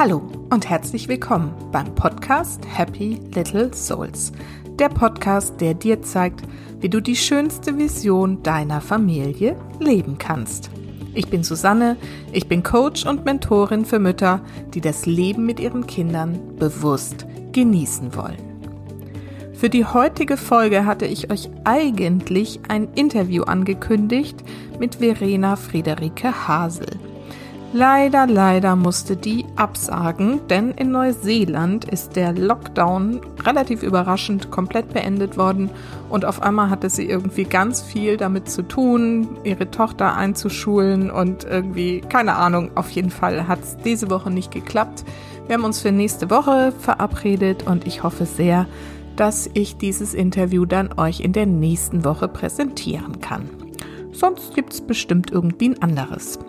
Hallo und herzlich willkommen beim Podcast Happy Little Souls. Der Podcast, der dir zeigt, wie du die schönste Vision deiner Familie leben kannst. Ich bin Susanne, ich bin Coach und Mentorin für Mütter, die das Leben mit ihren Kindern bewusst genießen wollen. Für die heutige Folge hatte ich euch eigentlich ein Interview angekündigt mit Verena Friederike Hasel. Leider, leider musste die absagen, denn in Neuseeland ist der Lockdown relativ überraschend komplett beendet worden und auf einmal hatte sie irgendwie ganz viel damit zu tun, ihre Tochter einzuschulen und irgendwie, keine Ahnung, auf jeden Fall hat es diese Woche nicht geklappt. Wir haben uns für nächste Woche verabredet und ich hoffe sehr, dass ich dieses Interview dann euch in der nächsten Woche präsentieren kann. Sonst gibt es bestimmt irgendwie ein anderes.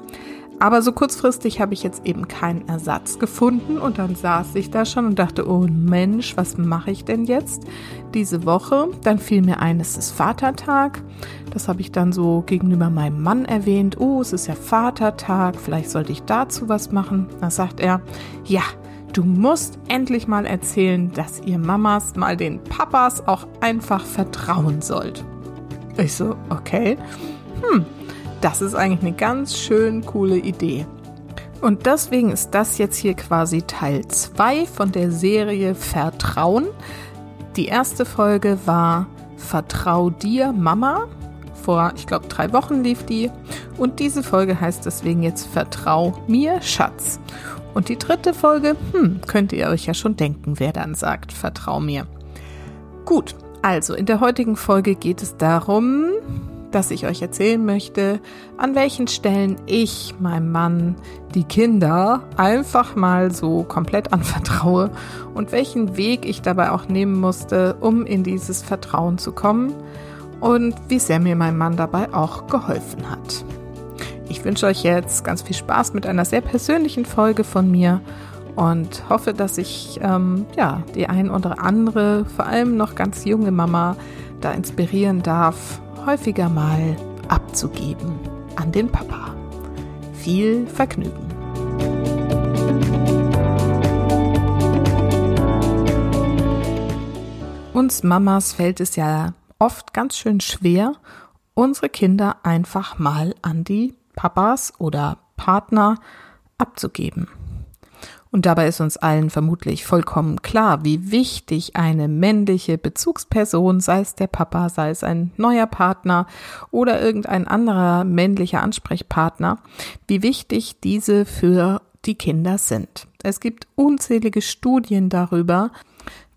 Aber so kurzfristig habe ich jetzt eben keinen Ersatz gefunden und dann saß ich da schon und dachte, oh Mensch, was mache ich denn jetzt diese Woche? Dann fiel mir ein, es ist Vatertag. Das habe ich dann so gegenüber meinem Mann erwähnt. Oh, es ist ja Vatertag, vielleicht sollte ich dazu was machen. Da sagt er, ja, du musst endlich mal erzählen, dass ihr Mamas mal den Papas auch einfach vertrauen sollt. Ich so, okay. Hm, das ist eigentlich eine ganz schön coole Idee. Und deswegen ist das jetzt hier quasi Teil 2 von der Serie Vertrauen. Die erste Folge war Vertrau dir, Mama. Vor, ich glaube, drei Wochen lief die. Und diese Folge heißt deswegen jetzt Vertrau mir, Schatz. Und die dritte Folge, hm, könnt ihr euch ja schon denken, wer dann sagt, Vertrau mir. Gut, also in der heutigen Folge geht es darum, dass ich euch erzählen möchte, an welchen Stellen ich meinem Mann die Kinder einfach mal so komplett anvertraue und welchen Weg ich dabei auch nehmen musste, um in dieses Vertrauen zu kommen und wie sehr mir mein Mann dabei auch geholfen hat. Ich wünsche euch jetzt ganz viel Spaß mit einer sehr persönlichen Folge von mir und hoffe, dass ich ähm, ja die ein oder andere, vor allem noch ganz junge Mama, da inspirieren darf häufiger mal abzugeben an den Papa. Viel Vergnügen! Uns Mamas fällt es ja oft ganz schön schwer, unsere Kinder einfach mal an die Papas oder Partner abzugeben. Und dabei ist uns allen vermutlich vollkommen klar, wie wichtig eine männliche Bezugsperson, sei es der Papa, sei es ein neuer Partner oder irgendein anderer männlicher Ansprechpartner, wie wichtig diese für die Kinder sind. Es gibt unzählige Studien darüber,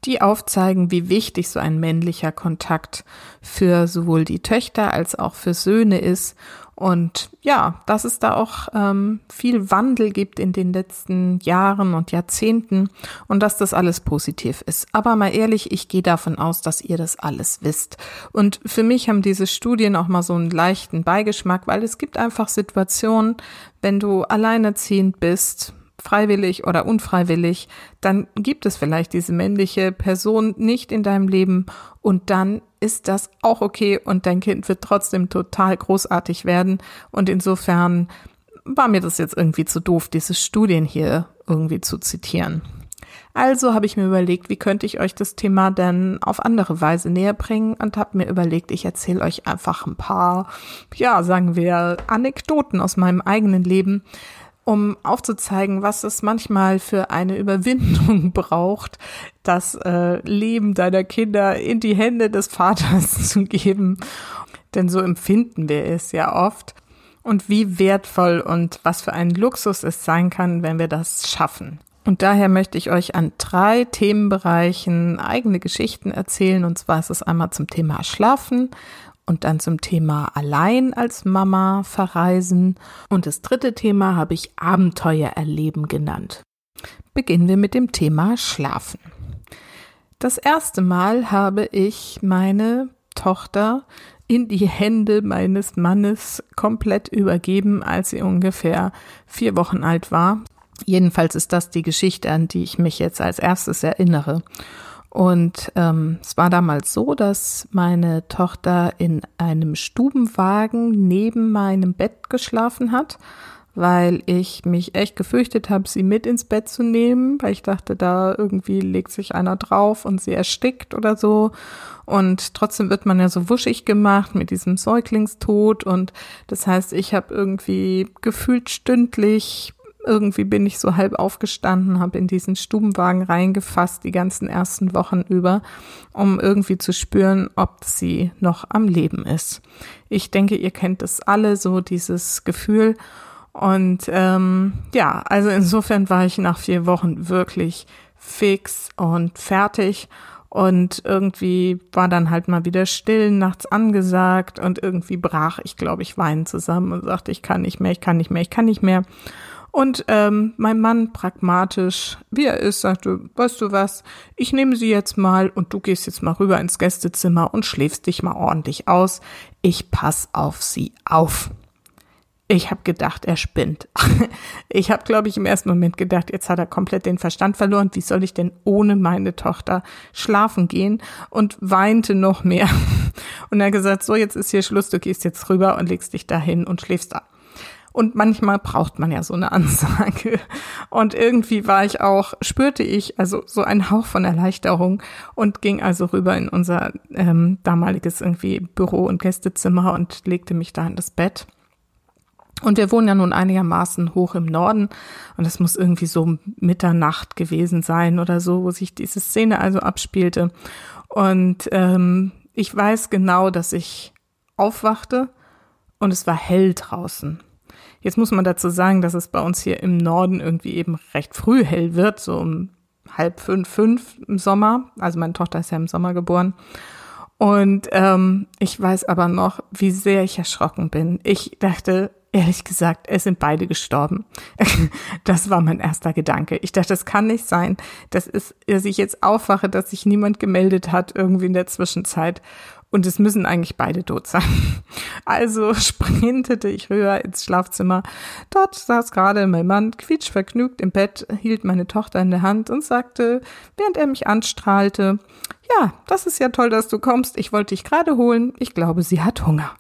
die aufzeigen, wie wichtig so ein männlicher Kontakt für sowohl die Töchter als auch für Söhne ist und ja, dass es da auch ähm, viel Wandel gibt in den letzten Jahren und Jahrzehnten und dass das alles positiv ist. Aber mal ehrlich, ich gehe davon aus, dass ihr das alles wisst. Und für mich haben diese Studien auch mal so einen leichten Beigeschmack, weil es gibt einfach Situationen, wenn du alleinerziehend bist, freiwillig oder unfreiwillig, dann gibt es vielleicht diese männliche Person nicht in deinem Leben und dann ist das auch okay und dein Kind wird trotzdem total großartig werden und insofern war mir das jetzt irgendwie zu doof, diese Studien hier irgendwie zu zitieren. Also habe ich mir überlegt, wie könnte ich euch das Thema denn auf andere Weise näher bringen und habe mir überlegt, ich erzähle euch einfach ein paar, ja, sagen wir, Anekdoten aus meinem eigenen Leben, um aufzuzeigen, was es manchmal für eine Überwindung braucht, das äh, Leben deiner Kinder in die Hände des Vaters zu geben. Denn so empfinden wir es ja oft. Und wie wertvoll und was für ein Luxus es sein kann, wenn wir das schaffen. Und daher möchte ich euch an drei Themenbereichen eigene Geschichten erzählen. Und zwar ist es einmal zum Thema Schlafen, und dann zum Thema allein als Mama verreisen. Und das dritte Thema habe ich Abenteuer erleben genannt. Beginnen wir mit dem Thema Schlafen. Das erste Mal habe ich meine Tochter in die Hände meines Mannes komplett übergeben, als sie ungefähr vier Wochen alt war. Jedenfalls ist das die Geschichte, an die ich mich jetzt als erstes erinnere. Und ähm, es war damals so, dass meine Tochter in einem Stubenwagen neben meinem Bett geschlafen hat. weil ich mich echt gefürchtet habe, sie mit ins Bett zu nehmen, weil ich dachte, da irgendwie legt sich einer drauf und sie erstickt oder so. Und trotzdem wird man ja so wuschig gemacht mit diesem Säuglingstod. Und das heißt, ich habe irgendwie gefühlt stündlich irgendwie bin ich so halb aufgestanden, habe in diesen Stubenwagen reingefasst die ganzen ersten Wochen über, um irgendwie zu spüren, ob sie noch am Leben ist. Ich denke, ihr kennt es alle, so dieses Gefühl. Und ähm, ja, also insofern war ich nach vier Wochen wirklich fix und fertig. Und irgendwie war dann halt mal wieder still nachts angesagt und irgendwie brach ich, glaube ich, weinen zusammen und sagte, ich kann nicht mehr, ich kann nicht mehr, ich kann nicht mehr. Und ähm, mein Mann pragmatisch, wie er ist, sagte, weißt du was, ich nehme sie jetzt mal und du gehst jetzt mal rüber ins Gästezimmer und schläfst dich mal ordentlich aus. Ich pass auf sie auf. Ich habe gedacht, er spinnt. Ich habe, glaube ich, im ersten Moment gedacht, jetzt hat er komplett den Verstand verloren. Wie soll ich denn ohne meine Tochter schlafen gehen? Und weinte noch mehr. Und er hat gesagt, so, jetzt ist hier Schluss, du gehst jetzt rüber und legst dich dahin und schläfst ab. Und manchmal braucht man ja so eine Ansage. Und irgendwie war ich auch, spürte ich also so einen Hauch von Erleichterung und ging also rüber in unser ähm, damaliges irgendwie Büro und Gästezimmer und legte mich da in das Bett. Und wir wohnen ja nun einigermaßen hoch im Norden und es muss irgendwie so Mitternacht gewesen sein oder so, wo sich diese Szene also abspielte. Und ähm, ich weiß genau, dass ich aufwachte und es war hell draußen. Jetzt muss man dazu sagen, dass es bei uns hier im Norden irgendwie eben recht früh hell wird, so um halb fünf, fünf im Sommer. Also meine Tochter ist ja im Sommer geboren. Und ähm, ich weiß aber noch, wie sehr ich erschrocken bin. Ich dachte, ehrlich gesagt, es sind beide gestorben. das war mein erster Gedanke. Ich dachte, das kann nicht sein, dass, es, dass ich jetzt aufwache, dass sich niemand gemeldet hat irgendwie in der Zwischenzeit. Und es müssen eigentlich beide tot sein. Also sprintete ich höher ins Schlafzimmer. Dort saß gerade mein Mann quietschvergnügt im Bett, hielt meine Tochter in der Hand und sagte, während er mich anstrahlte, ja, das ist ja toll, dass du kommst. Ich wollte dich gerade holen. Ich glaube, sie hat Hunger.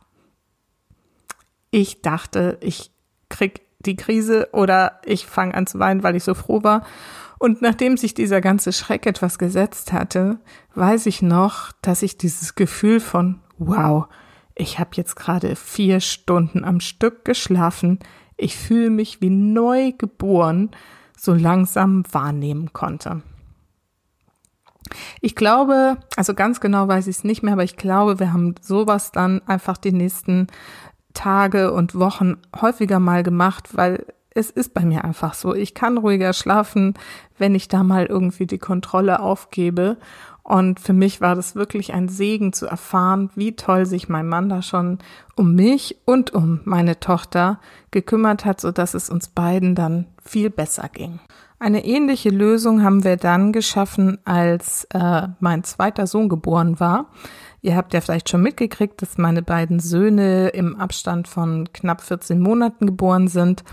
Ich dachte, ich krieg die Krise oder ich fange an zu weinen, weil ich so froh war. Und nachdem sich dieser ganze Schreck etwas gesetzt hatte, weiß ich noch, dass ich dieses Gefühl von, wow, ich habe jetzt gerade vier Stunden am Stück geschlafen, ich fühle mich wie neu geboren, so langsam wahrnehmen konnte. Ich glaube, also ganz genau weiß ich es nicht mehr, aber ich glaube, wir haben sowas dann einfach die nächsten Tage und Wochen häufiger mal gemacht, weil es ist bei mir einfach so. Ich kann ruhiger schlafen, wenn ich da mal irgendwie die Kontrolle aufgebe. Und für mich war das wirklich ein Segen zu erfahren, wie toll sich mein Mann da schon um mich und um meine Tochter gekümmert hat, so dass es uns beiden dann viel besser ging. Eine ähnliche Lösung haben wir dann geschaffen, als äh, mein zweiter Sohn geboren war. Ihr habt ja vielleicht schon mitgekriegt, dass meine beiden Söhne im Abstand von knapp 14 Monaten geboren sind.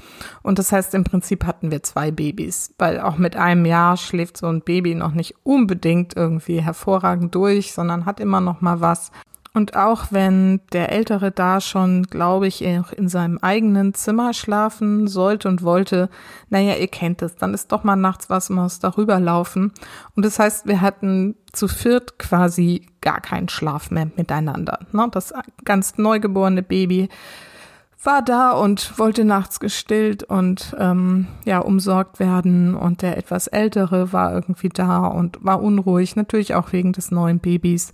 Und das heißt, im Prinzip hatten wir zwei Babys, weil auch mit einem Jahr schläft so ein Baby noch nicht unbedingt irgendwie hervorragend durch, sondern hat immer noch mal was. Und auch wenn der Ältere da schon, glaube ich, in seinem eigenen Zimmer schlafen sollte und wollte, naja, ihr kennt es, dann ist doch mal nachts was, muss darüber laufen. Und das heißt, wir hatten zu viert quasi gar keinen Schlaf mehr miteinander. Ne? Das ganz neugeborene Baby war da und wollte nachts gestillt und ähm, ja umsorgt werden und der etwas ältere war irgendwie da und war unruhig, natürlich auch wegen des neuen Babys.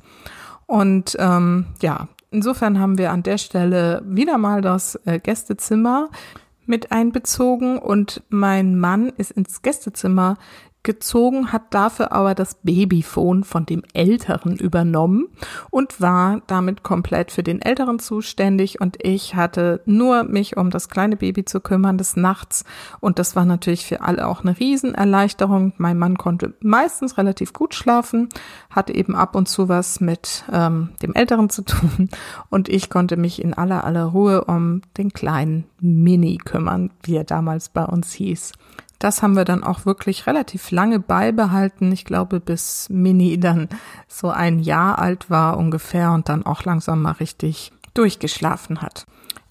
Und ähm, ja, insofern haben wir an der Stelle wieder mal das äh, Gästezimmer mit einbezogen und mein Mann ist ins Gästezimmer gezogen, hat dafür aber das Babyphone von dem Älteren übernommen und war damit komplett für den Älteren zuständig und ich hatte nur mich um das kleine Baby zu kümmern des Nachts und das war natürlich für alle auch eine Riesenerleichterung. Mein Mann konnte meistens relativ gut schlafen, hatte eben ab und zu was mit ähm, dem Älteren zu tun und ich konnte mich in aller aller Ruhe um den kleinen Mini kümmern, wie er damals bei uns hieß. Das haben wir dann auch wirklich relativ lange beibehalten. Ich glaube, bis Mini dann so ein Jahr alt war ungefähr und dann auch langsam mal richtig durchgeschlafen hat.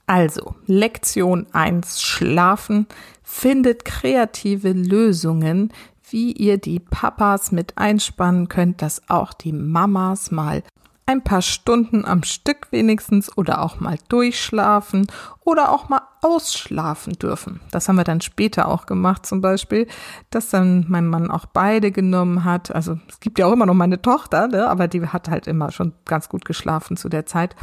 Also, Lektion 1 Schlafen findet kreative Lösungen, wie ihr die Papas mit einspannen könnt, dass auch die Mamas mal ein paar Stunden am Stück wenigstens oder auch mal durchschlafen oder auch mal ausschlafen dürfen. Das haben wir dann später auch gemacht, zum Beispiel, dass dann mein Mann auch beide genommen hat. Also es gibt ja auch immer noch meine Tochter, ne? aber die hat halt immer schon ganz gut geschlafen zu der Zeit.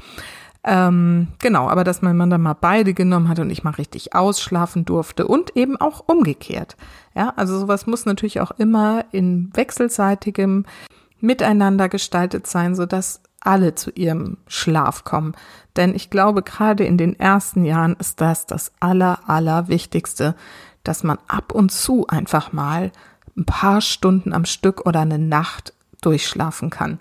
Ähm, genau, aber dass mein Mann dann mal beide genommen hat und ich mal richtig ausschlafen durfte und eben auch umgekehrt. Ja, also sowas muss natürlich auch immer in wechselseitigem Miteinander gestaltet sein, so dass alle zu ihrem Schlaf kommen. Denn ich glaube, gerade in den ersten Jahren ist das das aller, aller Wichtigste, dass man ab und zu einfach mal ein paar Stunden am Stück oder eine Nacht durchschlafen kann.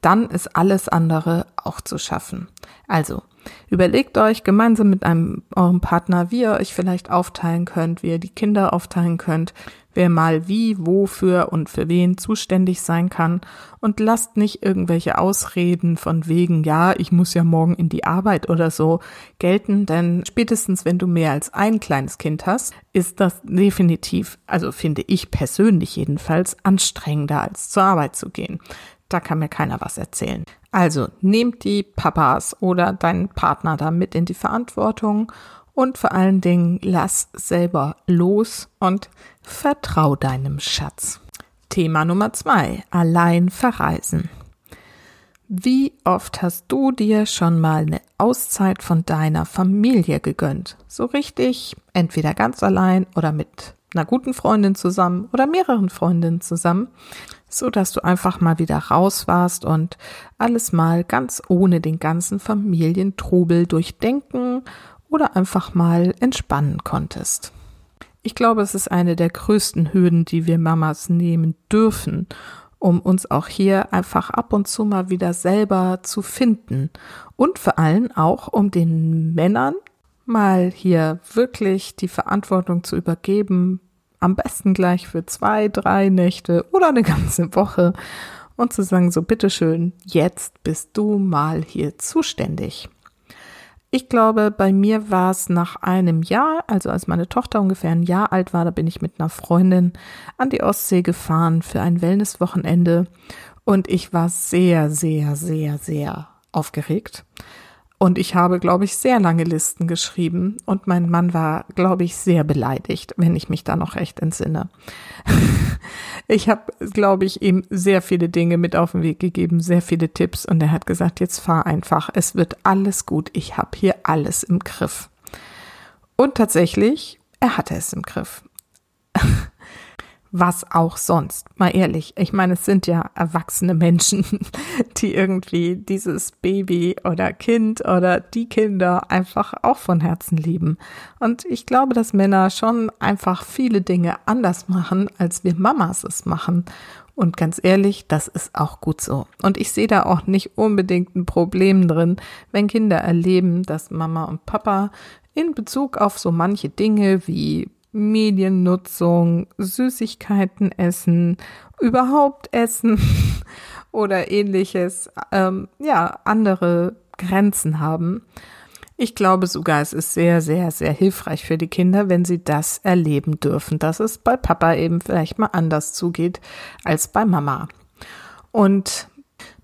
Dann ist alles andere auch zu schaffen. Also, Überlegt euch gemeinsam mit einem eurem Partner, wie ihr euch vielleicht aufteilen könnt, wie ihr die Kinder aufteilen könnt, wer mal wie, wofür und für wen zuständig sein kann und lasst nicht irgendwelche Ausreden von wegen, ja, ich muss ja morgen in die Arbeit oder so gelten, denn spätestens wenn du mehr als ein kleines Kind hast, ist das definitiv, also finde ich persönlich jedenfalls, anstrengender als zur Arbeit zu gehen. Da kann mir keiner was erzählen. Also nehmt die Papas oder deinen Partner da mit in die Verantwortung und vor allen Dingen lass selber los und vertrau deinem Schatz. Thema Nummer zwei. Allein verreisen. Wie oft hast du dir schon mal eine Auszeit von deiner Familie gegönnt? So richtig, entweder ganz allein oder mit einer guten Freundin zusammen oder mehreren Freundinnen zusammen so dass du einfach mal wieder raus warst und alles mal ganz ohne den ganzen Familientrubel durchdenken oder einfach mal entspannen konntest. Ich glaube, es ist eine der größten Hürden, die wir Mamas nehmen dürfen, um uns auch hier einfach ab und zu mal wieder selber zu finden. Und vor allem auch um den Männern mal hier wirklich die Verantwortung zu übergeben, am besten gleich für zwei, drei Nächte oder eine ganze Woche. Und zu sagen, so bitteschön, jetzt bist du mal hier zuständig. Ich glaube, bei mir war es nach einem Jahr, also als meine Tochter ungefähr ein Jahr alt war, da bin ich mit einer Freundin an die Ostsee gefahren für ein Wellnesswochenende und ich war sehr, sehr, sehr, sehr aufgeregt. Und ich habe, glaube ich, sehr lange Listen geschrieben und mein Mann war, glaube ich, sehr beleidigt, wenn ich mich da noch recht entsinne. ich habe, glaube ich, ihm sehr viele Dinge mit auf den Weg gegeben, sehr viele Tipps und er hat gesagt, jetzt fahr einfach, es wird alles gut, ich habe hier alles im Griff. Und tatsächlich, er hatte es im Griff was auch sonst. Mal ehrlich, ich meine, es sind ja erwachsene Menschen, die irgendwie dieses Baby oder Kind oder die Kinder einfach auch von Herzen lieben. Und ich glaube, dass Männer schon einfach viele Dinge anders machen, als wir Mamas es machen. Und ganz ehrlich, das ist auch gut so. Und ich sehe da auch nicht unbedingt ein Problem drin, wenn Kinder erleben, dass Mama und Papa in Bezug auf so manche Dinge wie Mediennutzung, Süßigkeiten essen, überhaupt essen oder ähnliches, ähm, ja, andere Grenzen haben. Ich glaube sogar, es ist sehr, sehr, sehr hilfreich für die Kinder, wenn sie das erleben dürfen, dass es bei Papa eben vielleicht mal anders zugeht als bei Mama. Und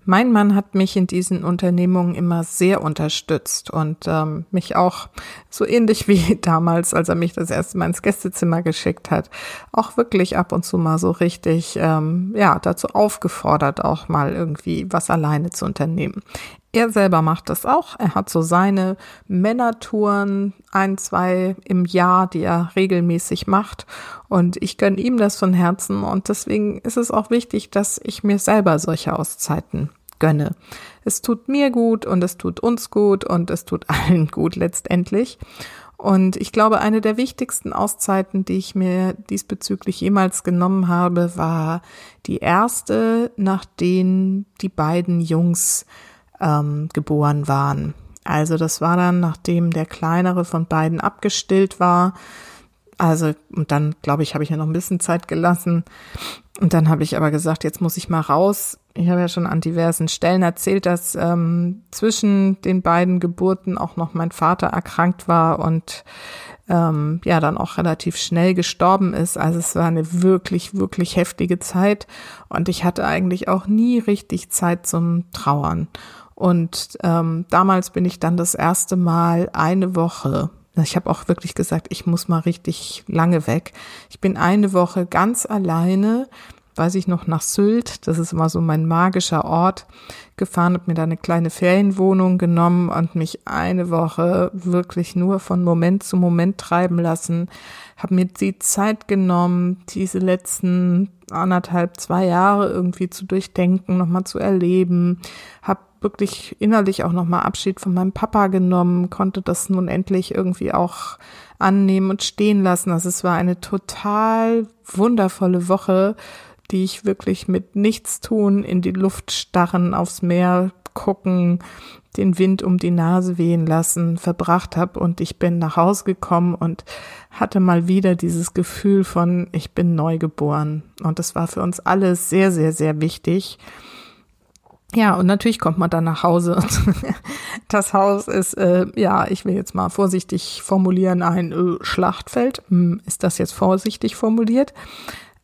mein Mann hat mich in diesen Unternehmungen immer sehr unterstützt und ähm, mich auch so ähnlich wie damals, als er mich das erste Mal ins Gästezimmer geschickt hat, auch wirklich ab und zu mal so richtig ähm, ja dazu aufgefordert, auch mal irgendwie was alleine zu unternehmen. Er selber macht das auch. Er hat so seine Männertouren, ein, zwei im Jahr, die er regelmäßig macht. Und ich gönne ihm das von Herzen. Und deswegen ist es auch wichtig, dass ich mir selber solche Auszeiten gönne. Es tut mir gut und es tut uns gut und es tut allen gut letztendlich. Und ich glaube, eine der wichtigsten Auszeiten, die ich mir diesbezüglich jemals genommen habe, war die erste, nachdem die beiden Jungs ähm, geboren waren. Also das war dann, nachdem der kleinere von beiden abgestillt war. Also, und dann, glaube ich, habe ich ja noch ein bisschen Zeit gelassen. Und dann habe ich aber gesagt, jetzt muss ich mal raus. Ich habe ja schon an diversen Stellen erzählt, dass ähm, zwischen den beiden Geburten auch noch mein Vater erkrankt war und ähm, ja dann auch relativ schnell gestorben ist. Also es war eine wirklich, wirklich heftige Zeit und ich hatte eigentlich auch nie richtig Zeit zum Trauern. Und ähm, damals bin ich dann das erste Mal eine Woche ich habe auch wirklich gesagt, ich muss mal richtig lange weg. Ich bin eine Woche ganz alleine, weiß ich noch, nach Sylt. Das ist immer so mein magischer Ort gefahren, habe mir da eine kleine Ferienwohnung genommen und mich eine Woche wirklich nur von Moment zu Moment treiben lassen. Habe mir die Zeit genommen, diese letzten anderthalb, zwei Jahre irgendwie zu durchdenken, nochmal zu erleben. Habe wirklich innerlich auch nochmal Abschied von meinem Papa genommen, konnte das nun endlich irgendwie auch annehmen und stehen lassen. Also es war eine total wundervolle Woche, die ich wirklich mit nichts tun, in die Luft starren, aufs Meer gucken, den Wind um die Nase wehen lassen, verbracht habe und ich bin nach Hause gekommen und hatte mal wieder dieses Gefühl von, ich bin neu geboren. Und das war für uns alle sehr, sehr, sehr wichtig. Ja, und natürlich kommt man dann nach Hause. das Haus ist, äh, ja, ich will jetzt mal vorsichtig formulieren, ein äh, Schlachtfeld. Hm, ist das jetzt vorsichtig formuliert?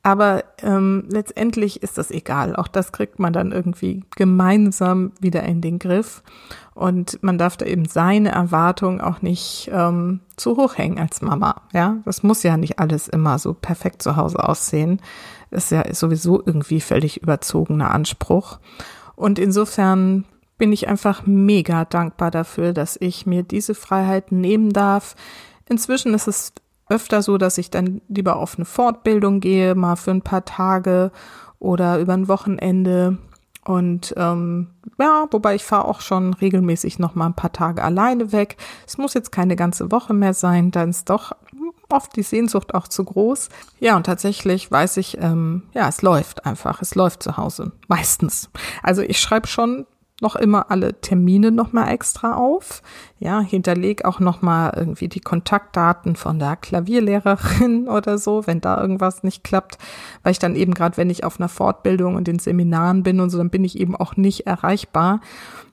Aber ähm, letztendlich ist das egal. Auch das kriegt man dann irgendwie gemeinsam wieder in den Griff. Und man darf da eben seine Erwartungen auch nicht ähm, zu hoch hängen als Mama. Ja, das muss ja nicht alles immer so perfekt zu Hause aussehen. Das ist ja sowieso irgendwie völlig überzogener Anspruch. Und insofern bin ich einfach mega dankbar dafür, dass ich mir diese Freiheit nehmen darf. Inzwischen ist es öfter so, dass ich dann lieber auf eine Fortbildung gehe, mal für ein paar Tage oder über ein Wochenende. Und ähm, ja, wobei ich fahre auch schon regelmäßig noch mal ein paar Tage alleine weg. Es muss jetzt keine ganze Woche mehr sein, dann ist doch oft die Sehnsucht auch zu groß. Ja, und tatsächlich weiß ich, ähm, ja, es läuft einfach. Es läuft zu Hause. Meistens. Also ich schreibe schon noch immer alle Termine nochmal extra auf. Ja, hinterleg auch nochmal irgendwie die Kontaktdaten von der Klavierlehrerin oder so, wenn da irgendwas nicht klappt. Weil ich dann eben gerade, wenn ich auf einer Fortbildung und in Seminaren bin und so, dann bin ich eben auch nicht erreichbar.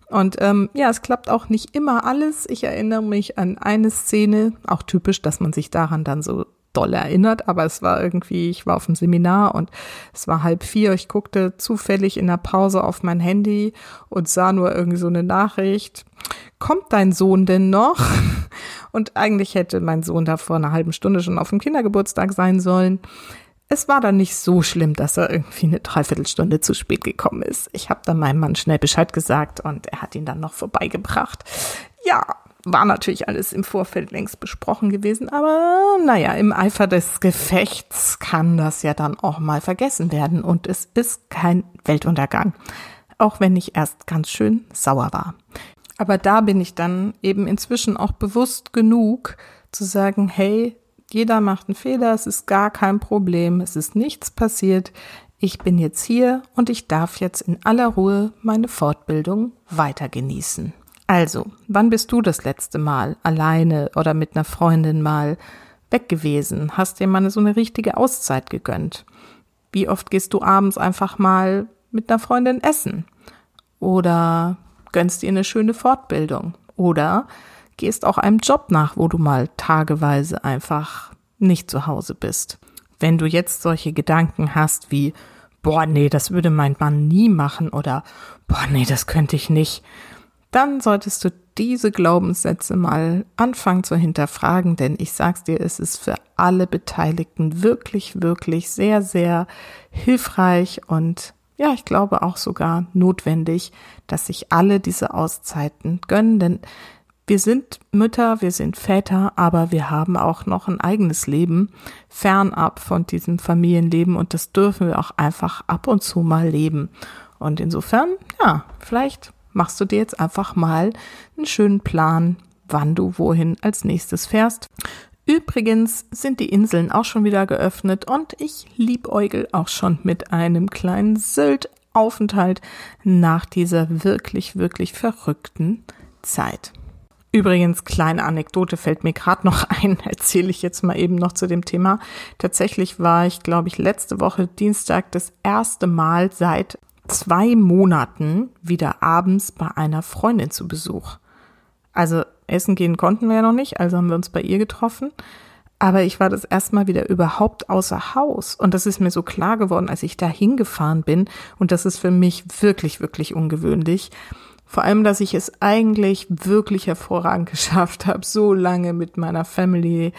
Und ähm, ja, es klappt auch nicht immer alles. Ich erinnere mich an eine Szene, auch typisch, dass man sich daran dann so doll erinnert, aber es war irgendwie, ich war auf dem Seminar und es war halb vier. Ich guckte zufällig in der Pause auf mein Handy und sah nur irgendwie so eine Nachricht. Kommt dein Sohn denn noch? Und eigentlich hätte mein Sohn da vor einer halben Stunde schon auf dem Kindergeburtstag sein sollen. Es war dann nicht so schlimm, dass er irgendwie eine Dreiviertelstunde zu spät gekommen ist. Ich habe dann meinem Mann schnell Bescheid gesagt und er hat ihn dann noch vorbeigebracht. Ja, war natürlich alles im Vorfeld längst besprochen gewesen, aber naja, im Eifer des Gefechts kann das ja dann auch mal vergessen werden und es ist kein Weltuntergang, auch wenn ich erst ganz schön sauer war. Aber da bin ich dann eben inzwischen auch bewusst genug zu sagen, hey, jeder macht einen Fehler, es ist gar kein Problem, es ist nichts passiert, ich bin jetzt hier und ich darf jetzt in aller Ruhe meine Fortbildung weiter genießen. Also, wann bist du das letzte Mal alleine oder mit einer Freundin mal weg gewesen? Hast dir mal so eine richtige Auszeit gegönnt? Wie oft gehst du abends einfach mal mit einer Freundin essen? Oder gönnst dir eine schöne Fortbildung? Oder gehst auch einem Job nach, wo du mal tageweise einfach nicht zu Hause bist? Wenn du jetzt solche Gedanken hast wie, boah, nee, das würde mein Mann nie machen oder, boah, nee, das könnte ich nicht, dann solltest du diese Glaubenssätze mal anfangen zu hinterfragen, denn ich sag's dir, es ist für alle Beteiligten wirklich, wirklich sehr, sehr hilfreich und ja, ich glaube auch sogar notwendig, dass sich alle diese Auszeiten gönnen, denn wir sind Mütter, wir sind Väter, aber wir haben auch noch ein eigenes Leben fernab von diesem Familienleben und das dürfen wir auch einfach ab und zu mal leben. Und insofern, ja, vielleicht machst du dir jetzt einfach mal einen schönen Plan, wann du wohin als nächstes fährst. Übrigens sind die Inseln auch schon wieder geöffnet und ich liebäugel auch schon mit einem kleinen Sylt-Aufenthalt nach dieser wirklich, wirklich verrückten Zeit. Übrigens, kleine Anekdote fällt mir gerade noch ein, erzähle ich jetzt mal eben noch zu dem Thema. Tatsächlich war ich, glaube ich, letzte Woche Dienstag das erste Mal seit zwei Monaten wieder abends bei einer Freundin zu Besuch. Also essen gehen konnten wir ja noch nicht, also haben wir uns bei ihr getroffen. Aber ich war das erste Mal wieder überhaupt außer Haus. Und das ist mir so klar geworden, als ich da hingefahren bin. Und das ist für mich wirklich, wirklich ungewöhnlich. Vor allem, dass ich es eigentlich wirklich hervorragend geschafft habe, so lange mit meiner Family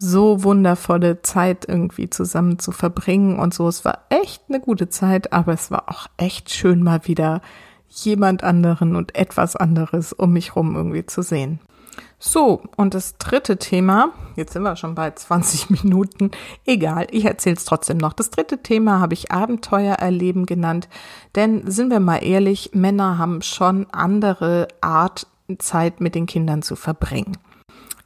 so wundervolle Zeit irgendwie zusammen zu verbringen und so. Es war echt eine gute Zeit, aber es war auch echt schön mal wieder jemand anderen und etwas anderes um mich rum irgendwie zu sehen. So, und das dritte Thema, jetzt sind wir schon bei 20 Minuten, egal, ich erzähle es trotzdem noch. Das dritte Thema habe ich Abenteuer erleben genannt, denn sind wir mal ehrlich, Männer haben schon andere Art, Zeit mit den Kindern zu verbringen.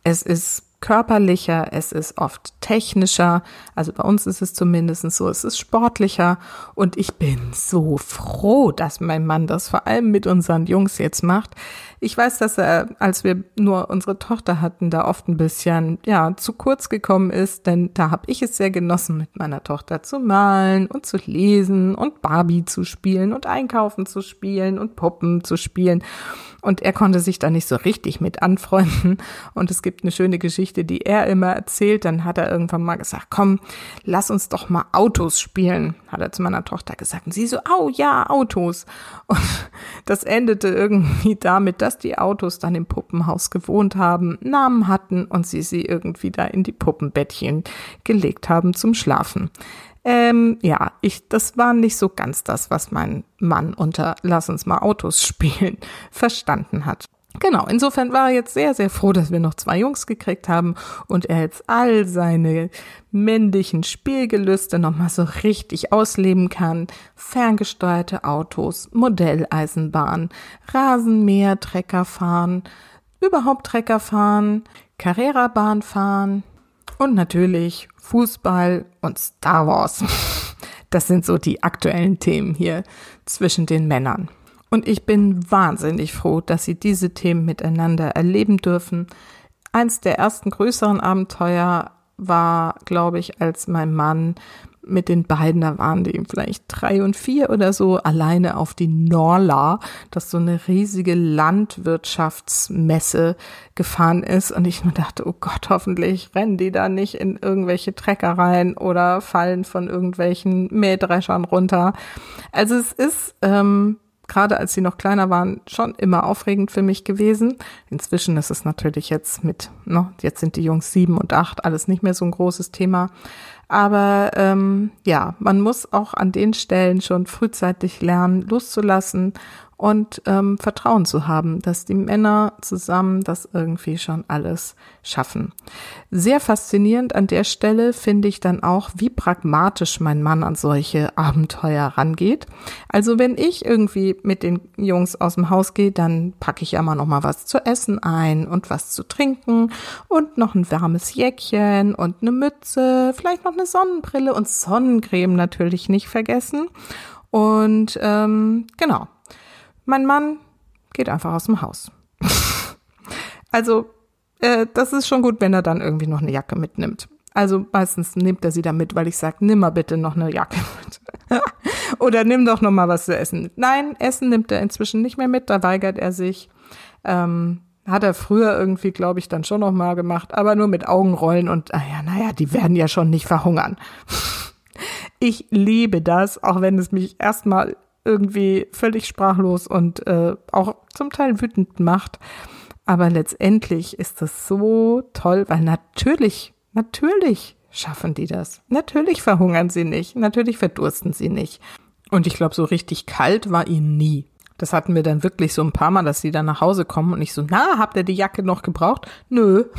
Es ist körperlicher, es ist oft technischer, also bei uns ist es zumindest so, es ist sportlicher und ich bin so froh, dass mein Mann das vor allem mit unseren Jungs jetzt macht. Ich weiß, dass er, als wir nur unsere Tochter hatten, da oft ein bisschen, ja, zu kurz gekommen ist, denn da habe ich es sehr genossen, mit meiner Tochter zu malen und zu lesen und Barbie zu spielen und einkaufen zu spielen und Puppen zu spielen. Und er konnte sich da nicht so richtig mit anfreunden. Und es gibt eine schöne Geschichte, die er immer erzählt. Dann hat er irgendwann mal gesagt, komm, lass uns doch mal Autos spielen, hat er zu meiner Tochter gesagt. Und sie so, au ja, Autos. Und das endete irgendwie damit, dass die Autos dann im Puppenhaus gewohnt haben, Namen hatten und sie sie irgendwie da in die Puppenbettchen gelegt haben zum Schlafen. Ähm, ja, ich, das war nicht so ganz das, was mein Mann unter Lass uns mal Autos spielen verstanden hat. Genau, insofern war er jetzt sehr, sehr froh, dass wir noch zwei Jungs gekriegt haben und er jetzt all seine männlichen Spielgelüste nochmal so richtig ausleben kann. Ferngesteuerte Autos, Modelleisenbahn, Rasenmäher, Trecker fahren, überhaupt Trecker fahren, Carrera-Bahn fahren und natürlich Fußball und Star Wars. Das sind so die aktuellen Themen hier zwischen den Männern. Und ich bin wahnsinnig froh, dass sie diese Themen miteinander erleben dürfen. Eins der ersten größeren Abenteuer war, glaube ich, als mein Mann mit den beiden, da waren die vielleicht drei und vier oder so, alleine auf die Norla, das so eine riesige Landwirtschaftsmesse gefahren ist. Und ich mir dachte, oh Gott, hoffentlich rennen die da nicht in irgendwelche Trecker rein oder fallen von irgendwelchen Mähdreschern runter. Also es ist, ähm, gerade als sie noch kleiner waren, schon immer aufregend für mich gewesen. Inzwischen ist es natürlich jetzt mit, ne, jetzt sind die Jungs sieben und acht, alles nicht mehr so ein großes Thema. Aber ähm, ja, man muss auch an den Stellen schon frühzeitig lernen, loszulassen und ähm, Vertrauen zu haben, dass die Männer zusammen das irgendwie schon alles schaffen. Sehr faszinierend an der Stelle finde ich dann auch, wie pragmatisch mein Mann an solche Abenteuer rangeht. Also wenn ich irgendwie mit den Jungs aus dem Haus gehe, dann packe ich immer noch mal was zu essen ein und was zu trinken und noch ein warmes Jäckchen und eine Mütze, vielleicht noch eine Sonnenbrille und Sonnencreme natürlich nicht vergessen. Und ähm, genau, mein Mann geht einfach aus dem Haus. also, äh, das ist schon gut, wenn er dann irgendwie noch eine Jacke mitnimmt. Also meistens nimmt er sie dann mit, weil ich sage, nimm mal bitte noch eine Jacke mit. Oder nimm doch noch mal was zu essen. Nein, Essen nimmt er inzwischen nicht mehr mit, da weigert er sich. Ähm, hat er früher irgendwie, glaube ich, dann schon noch mal gemacht, aber nur mit Augenrollen und, ah ja, naja, die werden ja schon nicht verhungern. Ich liebe das, auch wenn es mich erstmal irgendwie völlig sprachlos und äh, auch zum Teil wütend macht. Aber letztendlich ist das so toll, weil natürlich, natürlich schaffen die das. Natürlich verhungern sie nicht, natürlich verdursten sie nicht. Und ich glaube, so richtig kalt war ihnen nie. Das hatten wir dann wirklich so ein paar Mal, dass sie dann nach Hause kommen und ich so, na, habt ihr die Jacke noch gebraucht? Nö.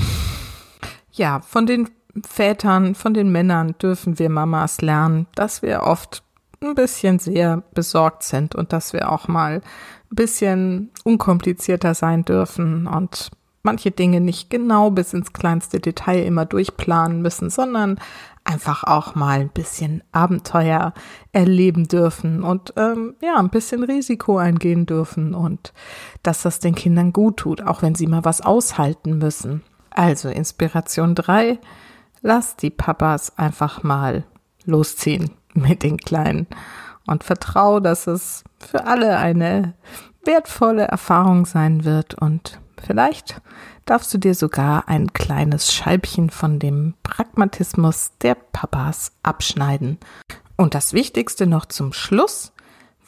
Ja, von den Vätern, von den Männern dürfen wir Mamas lernen, dass wir oft ein bisschen sehr besorgt sind und dass wir auch mal ein bisschen unkomplizierter sein dürfen und manche Dinge nicht genau bis ins kleinste Detail immer durchplanen müssen, sondern einfach auch mal ein bisschen Abenteuer erleben dürfen und ähm, ja, ein bisschen Risiko eingehen dürfen und dass das den Kindern gut tut, auch wenn sie mal was aushalten müssen. Also Inspiration 3, lass die Papas einfach mal losziehen mit den Kleinen und vertrau, dass es für alle eine wertvolle Erfahrung sein wird und vielleicht darfst du dir sogar ein kleines Scheibchen von dem Pragmatismus der Papas abschneiden. Und das Wichtigste noch zum Schluss,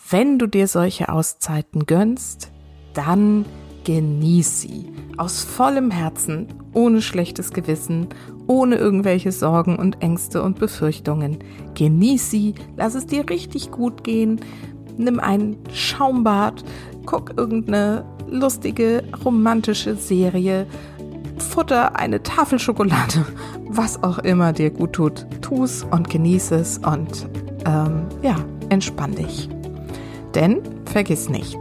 wenn du dir solche Auszeiten gönnst, dann genieß sie aus vollem Herzen, ohne schlechtes Gewissen, ohne irgendwelche Sorgen und Ängste und Befürchtungen. Genieß sie, lass es dir richtig gut gehen, nimm ein Schaumbad, guck irgendeine lustige, romantische Serie, Futter, eine Tafel Schokolade, was auch immer dir gut tut. Tu's und genieß es und ähm, ja, entspann dich. Denn vergiss nicht,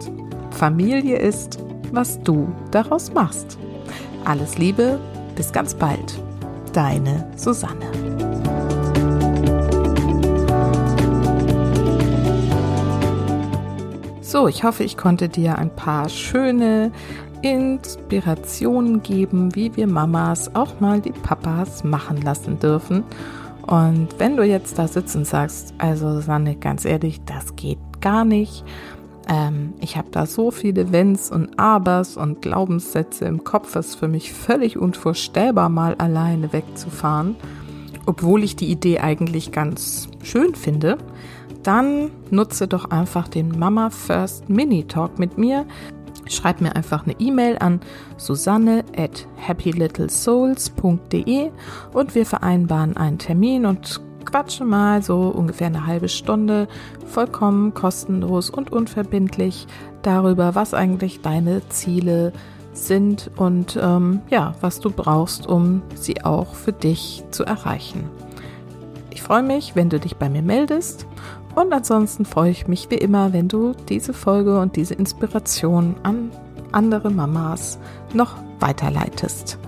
Familie ist, was du daraus machst. Alles Liebe, bis ganz bald. Deine Susanne. So, ich hoffe, ich konnte dir ein paar schöne Inspirationen geben, wie wir Mamas auch mal die Papas machen lassen dürfen. Und wenn du jetzt da sitzt und sagst, also Sanne, ganz ehrlich, das geht gar nicht. Ähm, ich habe da so viele Wenns und Abers und Glaubenssätze im Kopf, es ist für mich völlig unvorstellbar, mal alleine wegzufahren, obwohl ich die Idee eigentlich ganz schön finde dann nutze doch einfach den Mama First Mini Talk mit mir. Schreib mir einfach eine E-Mail an susanne at happylittlesouls.de und wir vereinbaren einen Termin und quatschen mal so ungefähr eine halbe Stunde vollkommen kostenlos und unverbindlich darüber, was eigentlich deine Ziele sind und ähm, ja, was du brauchst, um sie auch für dich zu erreichen. Ich freue mich, wenn du dich bei mir meldest und ansonsten freue ich mich wie immer, wenn du diese Folge und diese Inspiration an andere Mamas noch weiterleitest.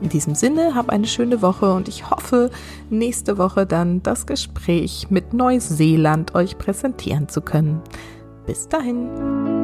In diesem Sinne, hab eine schöne Woche und ich hoffe, nächste Woche dann das Gespräch mit Neuseeland euch präsentieren zu können. Bis dahin.